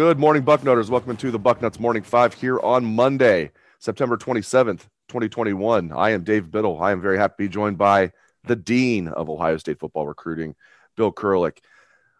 Good morning, Bucknoters. Welcome to the Bucknuts Morning Five here on Monday, September 27th, 2021. I am Dave Biddle. I am very happy to be joined by the Dean of Ohio State football recruiting, Bill Kurelic.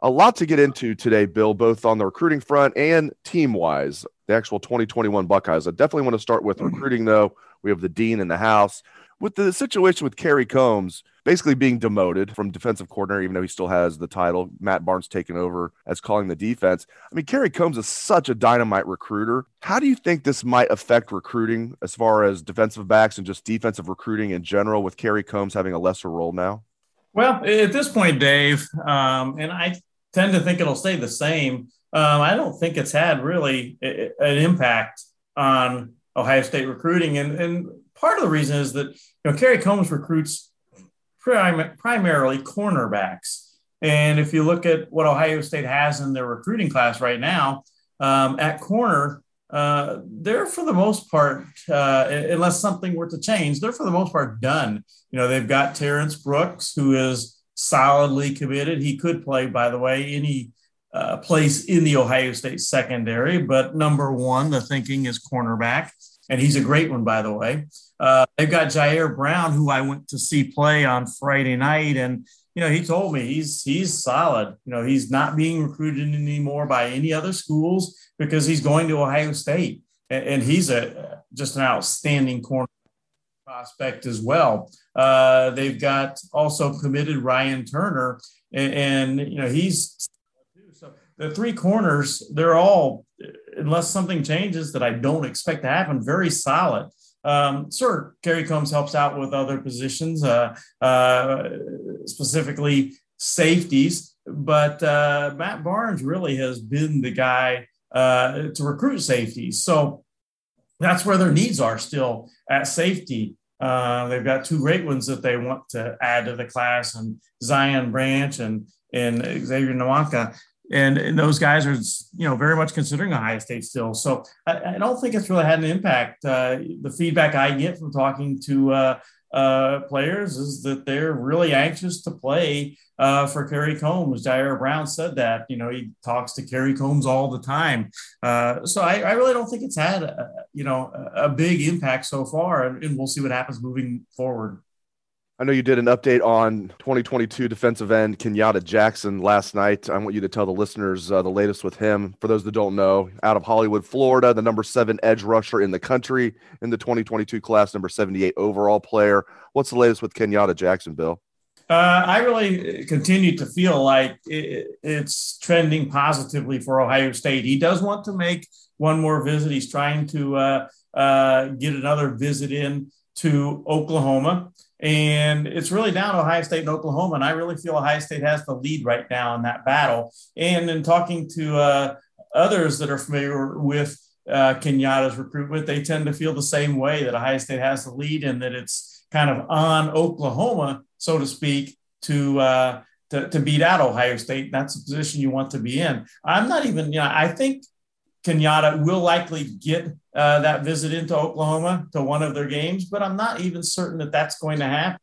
A lot to get into today, Bill, both on the recruiting front and team wise, the actual 2021 Buckeyes. I definitely want to start with mm-hmm. recruiting, though. We have the Dean in the house with the situation with Kerry Coombs basically being demoted from defensive coordinator, even though he still has the title, Matt Barnes taking over as calling the defense. I mean, Kerry Coombs is such a dynamite recruiter. How do you think this might affect recruiting as far as defensive backs and just defensive recruiting in general with Kerry Coombs having a lesser role now? Well, at this point, Dave, um, and I tend to think it'll stay the same. Um, I don't think it's had really an impact on Ohio State recruiting, and and part of the reason is that you know Kerry Coombs recruits prim- primarily cornerbacks, and if you look at what Ohio State has in their recruiting class right now, um, at corner, uh, they're for the most part, uh, unless something were to change, they're for the most part done. You know, they've got Terrence Brooks, who is solidly committed. He could play, by the way, any uh, place in the Ohio State secondary, but number one, the thinking is cornerback and he's a great one, by the way. Uh, they've got Jyaire Brown, who I went to see play on Friday night, and you know he told me he's he's solid. You know he's not being recruited anymore by any other schools because he's going to Ohio State, and, and he's a just an outstanding corner prospect as well. Uh, they've got also committed Ryan Turner, and, and you know he's so the three corners they're all unless something changes that I don't expect to happen, very solid. Um, Kerry Coombs helps out with other positions, uh, uh, specifically safeties, but uh, Matt Barnes really has been the guy uh, to recruit safeties. So that's where their needs are still at safety. Uh, they've got two great ones that they want to add to the class, and Zion Branch and and Xavier Nwankpa and, and, those guys are you know very much considering Ohio State still. So I, I don't think it's really had an impact. Uh, the feedback I get from talking to uh, uh, players is that they're really anxious to play uh, for Kerry Coombs. Jyaire Brown said that you know he talks to Kerry Coombs all the time. Uh, so I, I, really don't think it's had a, you know a big impact so far, and, and we'll see what happens moving forward. I know you did an update on 2022 defensive end Kenyatta Jackson last night. I want you to tell the listeners uh, the latest with him. For those that don't know, out of Hollywood, Florida, the number seven edge rusher in the country in the 2022 class, number 78 overall player. What's the latest with Kenyatta Jackson, Bill? Uh, I really continue to feel like it, it's trending positively for Ohio State. He does want to make one more visit. He's trying to uh, uh get another visit in to Oklahoma. And it's really down to Ohio State and Oklahoma. And I really feel Ohio State has the lead right now in that battle. And in talking to uh, others that are familiar with uh, Kenyatta's recruitment, they tend to feel the same way that Ohio State has the lead and that it's kind of on Oklahoma, so to speak, to uh, to, to beat out Ohio State. That's a position you want to be in. I'm not even, you know, I think Kenyatta will likely get uh, that visit into Oklahoma to one of their games, but I'm not even certain that that's going to happen.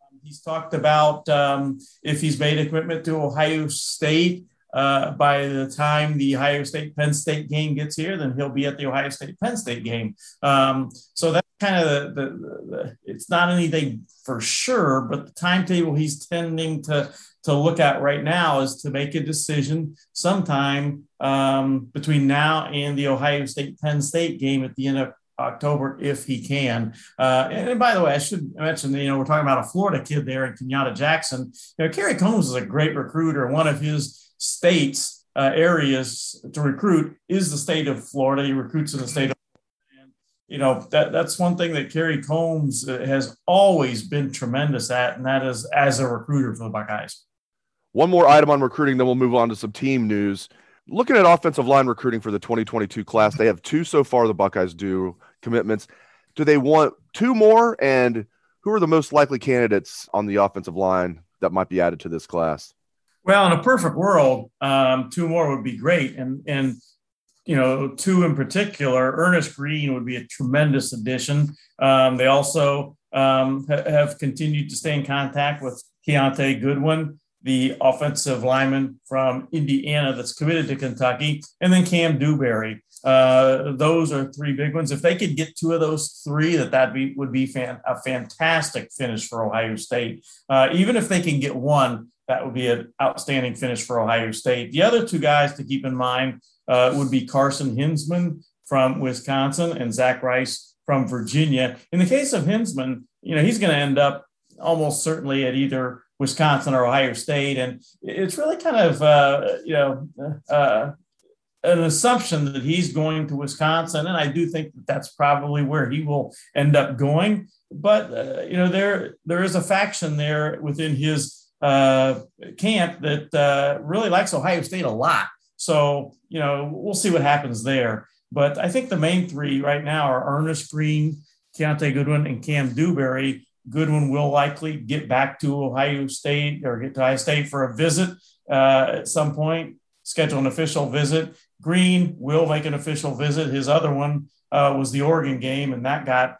Um, he's talked about um, if he's made a commitment to Ohio State uh, by the time the Ohio State Penn State game gets here, then he'll be at the Ohio State Penn State game. Um, so that's kind of the, the, the, it's not anything for sure, but the timetable he's tending to to look at right now is to make a decision sometime um, between now and the Ohio State Penn State game at the end of October if he can. Uh, and, by the way, I should mention, you know, we're talking about a Florida kid there in Kenyatta Jackson. You know, Kerry Coombs is a great recruiter. One of his states uh, areas to recruit is the state of Florida. He recruits in the state of and, you know that that's one thing that Kerry Coombs uh, has always been tremendous at, and that is as a recruiter for the Buckeyes. One more item on recruiting, then we'll move on to some team news. Looking at offensive line recruiting for the 2022 class, they have two so far. The Buckeyes do commitments. Do they want two more? And who are the most likely candidates on the offensive line that might be added to this class? Well, in a perfect world, um, two more would be great, and and you know, two in particular, Earnest Greene would be a tremendous addition. Um, they also um, ha- have continued to stay in contact with Kiyaunta Goodwin, the offensive lineman from Indiana that's committed to Kentucky, and then Kam Dewberry. Uh, those are three big ones. If they could get two of those three, that that be would be fan, a fantastic finish for Ohio State. Uh, even if they can get one, that would be an outstanding finish for Ohio State. The other two guys to keep in mind uh, would be Carson Hinzman from Wisconsin and Zach Rice from Virginia. In the case of Hinzman, you know he's going to end up almost certainly at either Wisconsin or Ohio State, and it's really kind of uh, you know uh, an assumption that he's going to Wisconsin, and I do think that that's probably where he will end up going. But uh, you know, there there is a faction there within his uh, camp that uh, really likes Ohio State a lot. So you know, we'll see what happens there. But I think the main three right now are Earnest Greene, Kiyaunta Goodwin, and Kam Dewberry. Goodwin will likely get back to Ohio State or get to Ohio State for a visit uh, at some point schedule an official visit. Greene will make an official visit. His other one uh, was the Oregon game, and that got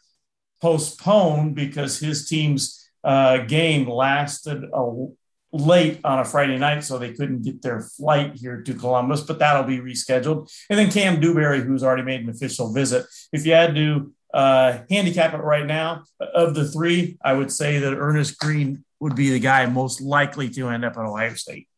postponed because his team's uh, game lasted a, late on a Friday night, so they couldn't get their flight here to Columbus, but that'll be rescheduled. And then Kam Dewberry, who's already made an official visit. If you had to uh, handicap it right now, of the three, I would say that Earnest Greene would be the guy most likely to end up at Ohio State.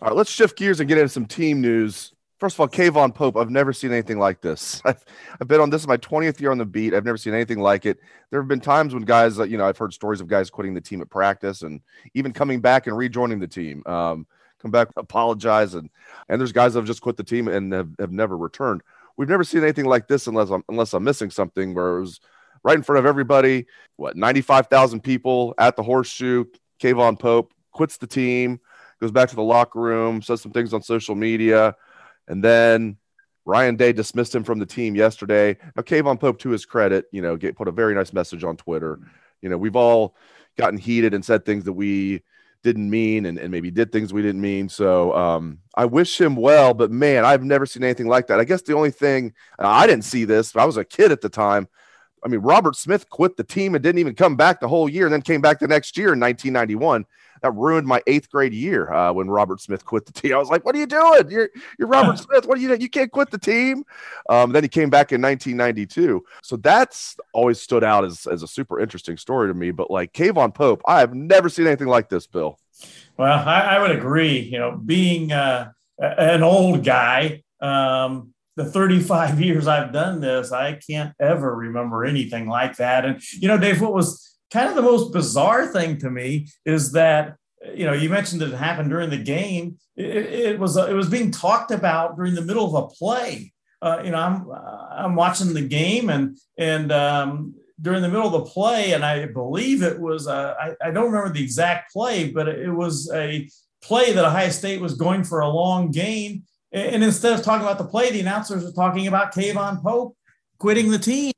All right, let's shift gears and get into some team news. First of all, K'Vaughan Pope, I've never seen anything like this. I've, I've been on this is my 20th year on the beat. I've never seen anything like it. There have been times when guys, you know, I've heard stories of guys quitting the team at practice and even coming back and rejoining the team. Um, come back, apologize, and and there's guys that have just quit the team and have, have never returned. We've never seen anything like this unless I'm unless I'm missing something where it was right in front of everybody. What 95,000 people at the horseshoe. K'Vaughan Pope quits the team, goes back to the locker room, says some things on social media and then Ryan Day dismissed him from the team yesterday. Now, K'Vaughan Pope, to his credit, you know, get, put a very nice message on Twitter. You know, we've all gotten heated and said things that we didn't mean and, and maybe did things we didn't mean. So um, I wish him well, but man, I've never seen anything like that. I guess the only thing I didn't see this, I was a kid at the time. I mean, Robert Smith quit the team and didn't even come back the whole year and then came back the next year in 1991 that ruined my eighth grade year uh, when Robert Smith quit the team. I was like, "What are you doing? You're you're Robert Smith. What are you doing? You can't quit the team." Um, then he came back in 1992, so that's always stood out as as a super interesting story to me. But like K'Vaughan Pope, I have never seen anything like this, Bill. Well, I, I would agree. You know, being uh, an old guy. Um, the 35 years I've done this, I can't ever remember anything like that. And, you know, Dave, what was kind of the most bizarre thing to me is that you know you mentioned that it happened during the game. It, it was it was being talked about during the middle of a play. Uh, you know i'm i'm watching the game and and um, during the middle of the play and i believe it was uh, I, I don't remember the exact play but it was a play that ohio state was going for a long gain and instead of talking about the play the announcers were talking about K'Vaughan Pope quitting the team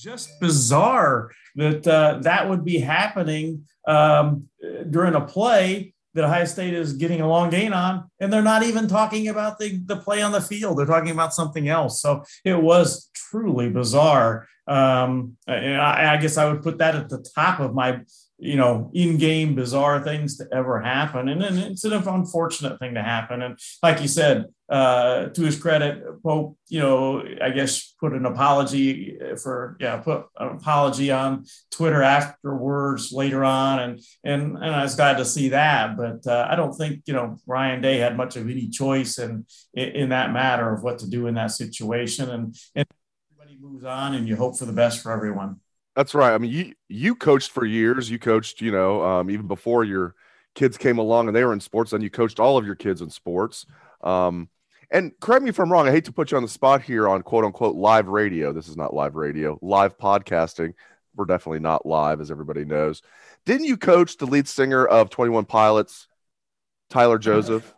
just bizarre that uh, that would be happening um, during a play that Ohio State is getting a long gain on, and they're not even talking about the, the play on the field. They're talking about something else. So it was truly bizarre. Um, I, I, guess I would put that at the top of my you know, in-game bizarre things to ever happen, and then it's an unfortunate thing to happen. And like you said, uh, to his credit, Pope, you know, I guess put an apology for yeah, put an apology on Twitter afterwards later on, and and and I was glad to see that. But uh, I don't think you know Ryan Day had much of any choice in in that matter of what to do in that situation, and and everybody moves on, and you hope for the best for everyone. That's right. I mean, you you coached for years. You coached, you know, um, even before your kids came along and they were in sports. Then you coached all of your kids in sports. Um, and correct me if I'm wrong. I hate to put you on the spot here on quote unquote live radio. This is not live radio. Live podcasting. We're definitely not live, as everybody knows. Didn't you coach the lead singer of Twenty One Pilots, Tyler Joseph?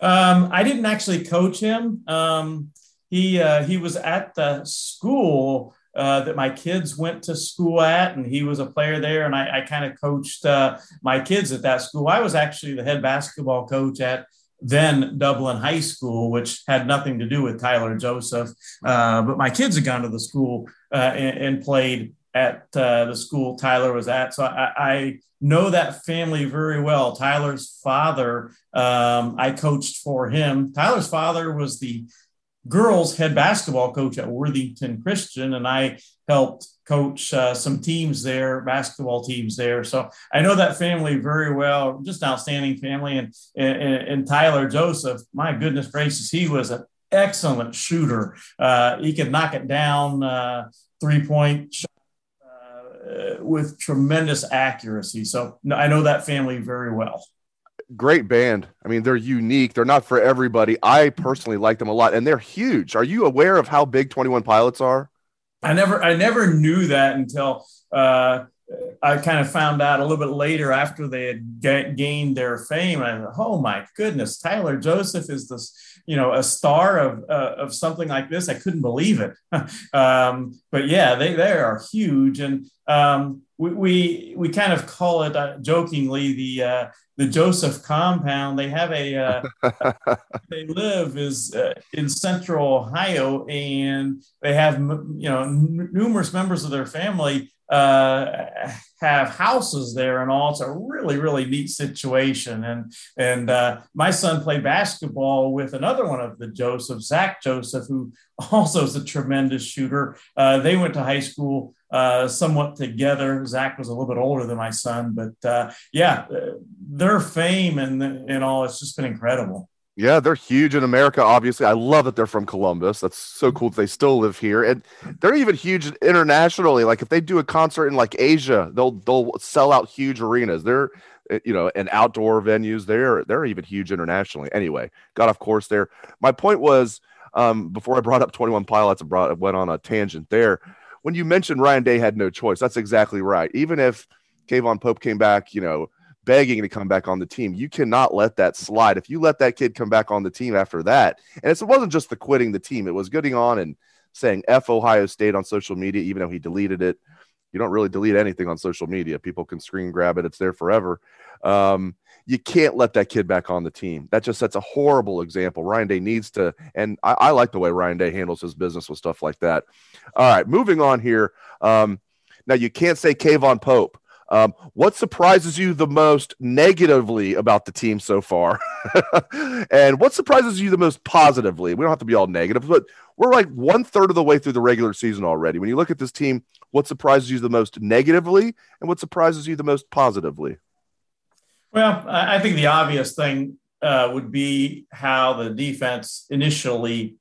Um, I didn't actually coach him. Um, he uh, he was at the school uh, that my kids went to school at, and he was a player there. And I, I kind of coached uh, my kids at that school. I was actually the head basketball coach at then Dublin High School, which had nothing to do with Tyler Joseph. Uh, but my kids had gone to the school uh, and, and, played at uh, the school Tyler was at. So I, I, know that family very well. Tyler's father, um, I coached for him. Tyler's father was the girls head basketball coach at Worthington Christian, and I helped coach uh, some teams there, basketball teams there. So I know that family very well, just outstanding family. And, and, and Tyler Joseph, my goodness gracious, he was an excellent shooter. Uh, he could knock it down uh, three point uh, with tremendous accuracy. So I know that family very well great band. I mean, they're unique. They're not for everybody. I personally like them a lot, and they're huge. Are you aware of how big Twenty One Pilots are? I never, I never knew that until uh, I kind of found out a little bit later after they had ga- gained their fame. And oh my goodness, Tyler Joseph is this, you know, a star of uh, of something like this. I couldn't believe it. um, but yeah, they they are huge, and um, we, we we kind of call it uh, jokingly the uh, the Joseph compound. They have a uh, they live is uh, in Central Ohio, and they have you know n- numerous members of their family uh, have houses there and all. It's a really really neat situation. And and uh, my son played basketball with another one of the Joseph, Zach Joseph, who also is a tremendous shooter. Uh, they went to high school uh, somewhat together. Zach was a little bit older than my son, but uh, yeah, uh, their fame and and all it's just been incredible. Yeah, they're huge in America. Obviously, I love that they're from Columbus. That's so cool that they still live here, and they're even huge internationally. Like if they do a concert in like Asia, they'll they'll sell out huge arenas. They're eh, you know and outdoor venues. They're they're even huge internationally. Anyway, got off course there. My point was um, before I brought up Twenty One Pilots, I brought went on a tangent there when you mentioned Ryan Day had no choice, that's exactly right. Even if K'Vaughan Pope came back, you know, begging to come back on the team, you cannot let that slide. If you let that kid come back on the team after that, and it wasn't just the quitting the team, it was getting on and saying F Ohio State on social media, even though he deleted it. You don't really delete anything on social media. People can screen grab it, it's there forever. Um, you can't let that kid back on the team. That just sets a horrible example. Ryan Day needs to, and I, I like the way Ryan Day handles his business with stuff like that. All right, moving on here. Um, now you can't say K'Vaughan Pope. Um, what surprises you the most negatively about the team so far? and what surprises you the most positively? We don't have to be all negative, but we're like one third of the way through the regular season already. When you look at this team, what surprises you the most negatively and what surprises you the most positively? Well, I think the obvious thing uh, would be how the defense initially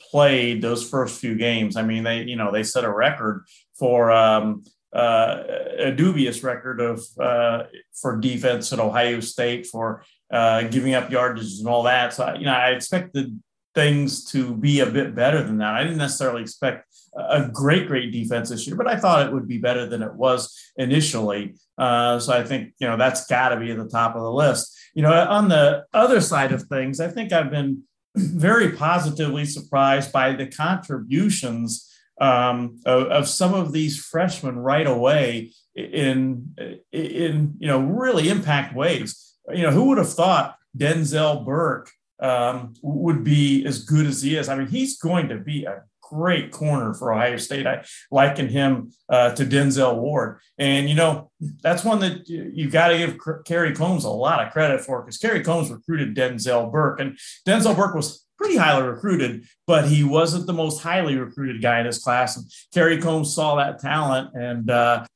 played those first few games. I mean, they you know they set a record for um, uh, a dubious record of uh, for defense at Ohio State for uh, giving up yardages and all that. So you know, I expected things to be a bit better than that. I didn't necessarily expect a great, great defense this year, but I thought it would be better than it was initially. Uh, so I think, you know, that's got to be at the top of the list. You know, on the other side of things, I think I've been very positively surprised by the contributions um, of, of, some of these freshmen right away in, in, you know, really impact ways. You know, who would have thought Denzel Burke um, would be as good as he is? I mean, he's going to be a great corner for Ohio State. I liken him uh, to Denzel Ward. And, you know, that's one that you, you got to give Kerry Coombs a lot of credit for because Kerry Coombs recruited Denzel Burke. And Denzel Burke was pretty highly recruited, but he wasn't the most highly recruited guy in his class. And Kerry Coombs saw that talent and, uh,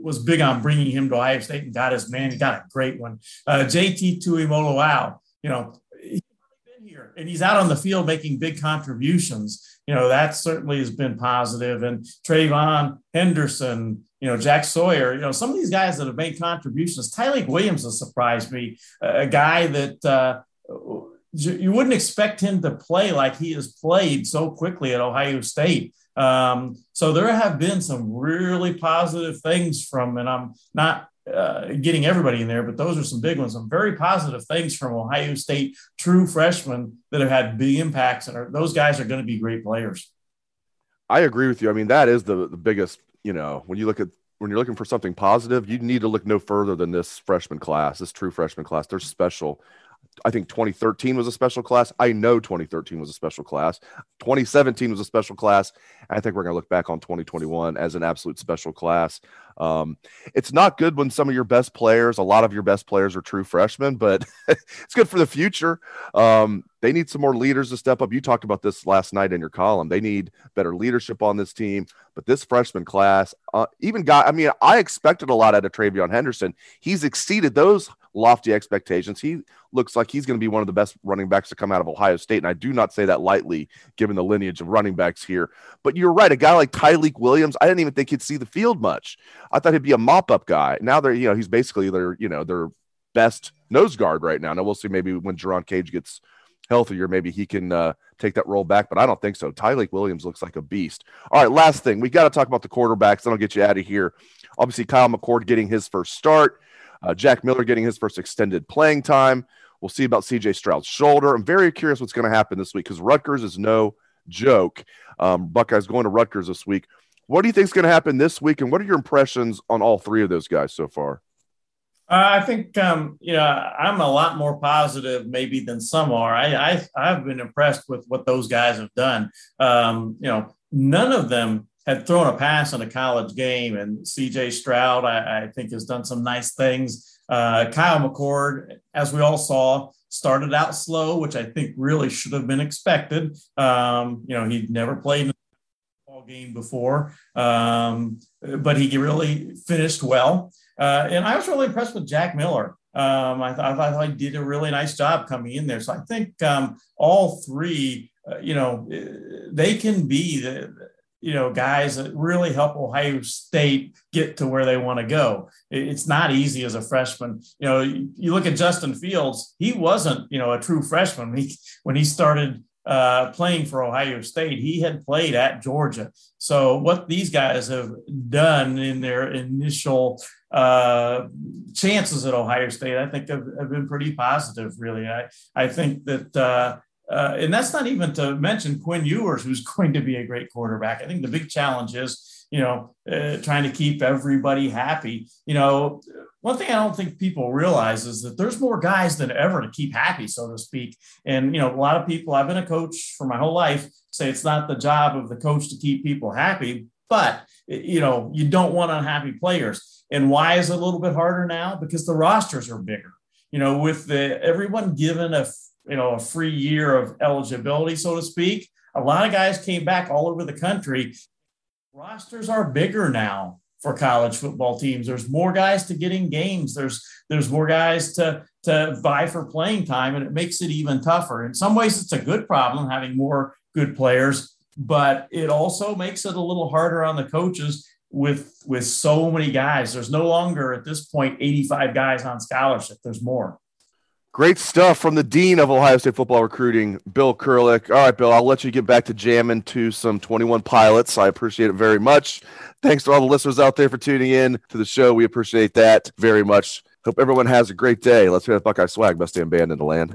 was big on bringing him to Ohio State and got his man. He got a great one. Uh, JT Tuimoloau, you know, he's been here and he's out on the field making big contributions. You know, that certainly has been positive. And TreVeyon Henderson, you know, Jack Sawyer, you know, some of these guys that have made contributions. Tyleik Williams has surprised me, a guy that uh, you wouldn't expect him to play like he has played so quickly at Ohio State. Um, so there have been some really positive things from, and I'm not uh, getting everybody in there, but those are some big ones. Some very positive things from Ohio State true freshmen that have had big impacts, and are, those guys are going to be great players. I agree with you. I mean, that is the the biggest. You know, when you look at when you're looking for something positive, you need to look no further than this freshman class, this true freshman class. They're special. I think 2013 was a special class. I know 2013 was a special class. 2017 was a special class. I think we're going to look back on 2021 as an absolute special class. Um, it's not good when some of your best players, a lot of your best players are true freshmen, but it's good for the future. Um, they need some more leaders to step up. You talked about this last night in your column. They need better leadership on this team. But this freshman class, uh, even got, I mean, I expected a lot out of TreVeyon Henderson. He's exceeded those lofty expectations. He looks like he's going to be one of the best running backs to come out of Ohio State. And I do not say that lightly, given the lineage of running backs here. But you're right. A guy like Tyleik Williams, I didn't even think he'd see the field much. I thought he'd be a mop up guy. Now they're, you know, he's basically their, you know, their best nose guard right now. Now we'll see maybe when Jerron Cage gets healthier, maybe he can uh, take that role back, but I don't think so. Tyleik Williams looks like a beast. All right, last thing. We got to talk about the quarterbacks, then I'll get you out of here. Obviously, Kyle McCord getting his first start, uh, Jack Miller getting his first extended playing time. We'll see about CJ Stroud's shoulder. I'm very curious what's going to happen this week because Rutgers is no joke. Um, Buckeyes going to Rutgers this week. What do you think is going to happen this week, and what are your impressions on all three of those guys so far? Uh, I think um, you know I'm a lot more positive maybe than some are. I, I I've been impressed with what those guys have done. Um, you know, none of them had thrown a pass in a college game, and C.J. Stroud I, I think has done some nice things. Uh, Kyle McCord, as we all saw, started out slow, which I think really should have been expected. Um, you know, he'd never played in a game before, um, but he really finished well. Uh, and I was really impressed with Jack Miller. Um, I, th- I, thought he did a really nice job coming in there. So I think um, all three, uh, you know, they can be the, you know, guys that really help Ohio State get to where they want to go. It's not easy as a freshman. You know, you, you look at Justin Fields, he wasn't, you know, a true freshman. when He, when he started uh, playing for Ohio State. He had played at Georgia. So what these guys have done in their initial uh, chances at Ohio State, I think have, have, been pretty positive. Really, I I think that. Uh, uh, and that's not even to mention Quinn Ewers, who's going to be a great quarterback. I think the big challenge is, you know, uh, trying to keep everybody happy. You know, one thing I don't think people realize is that there's more guys than ever to keep happy, so to speak. And, you know, a lot of people, I've been a coach for my whole life, say it's not the job of the coach to keep people happy, but, you know, you don't want unhappy players. And why is it a little bit harder now? Because the rosters are bigger. You know, with the everyone given a, you know, a free year of eligibility, so to speak, a lot of guys came back all over the country. Rosters are bigger now for college football teams. There's more guys to get in games. There's there's more guys to to vie for playing time, and it makes it even tougher. In some ways, it's a good problem having more good players, but it also makes it a little harder on the coaches with with so many guys. There's no longer at this point 85 guys on scholarship. There's more. Great stuff from the dean of Ohio State football recruiting, Bill Kurelic. All right, Bill, I'll let you get back to jamming to some 21 pilots. I appreciate it very much. Thanks to all the listeners out there for tuning in to the show. We appreciate that very much. Hope everyone has a great day. Let's hear that Buckeye swag, best damn band in the land.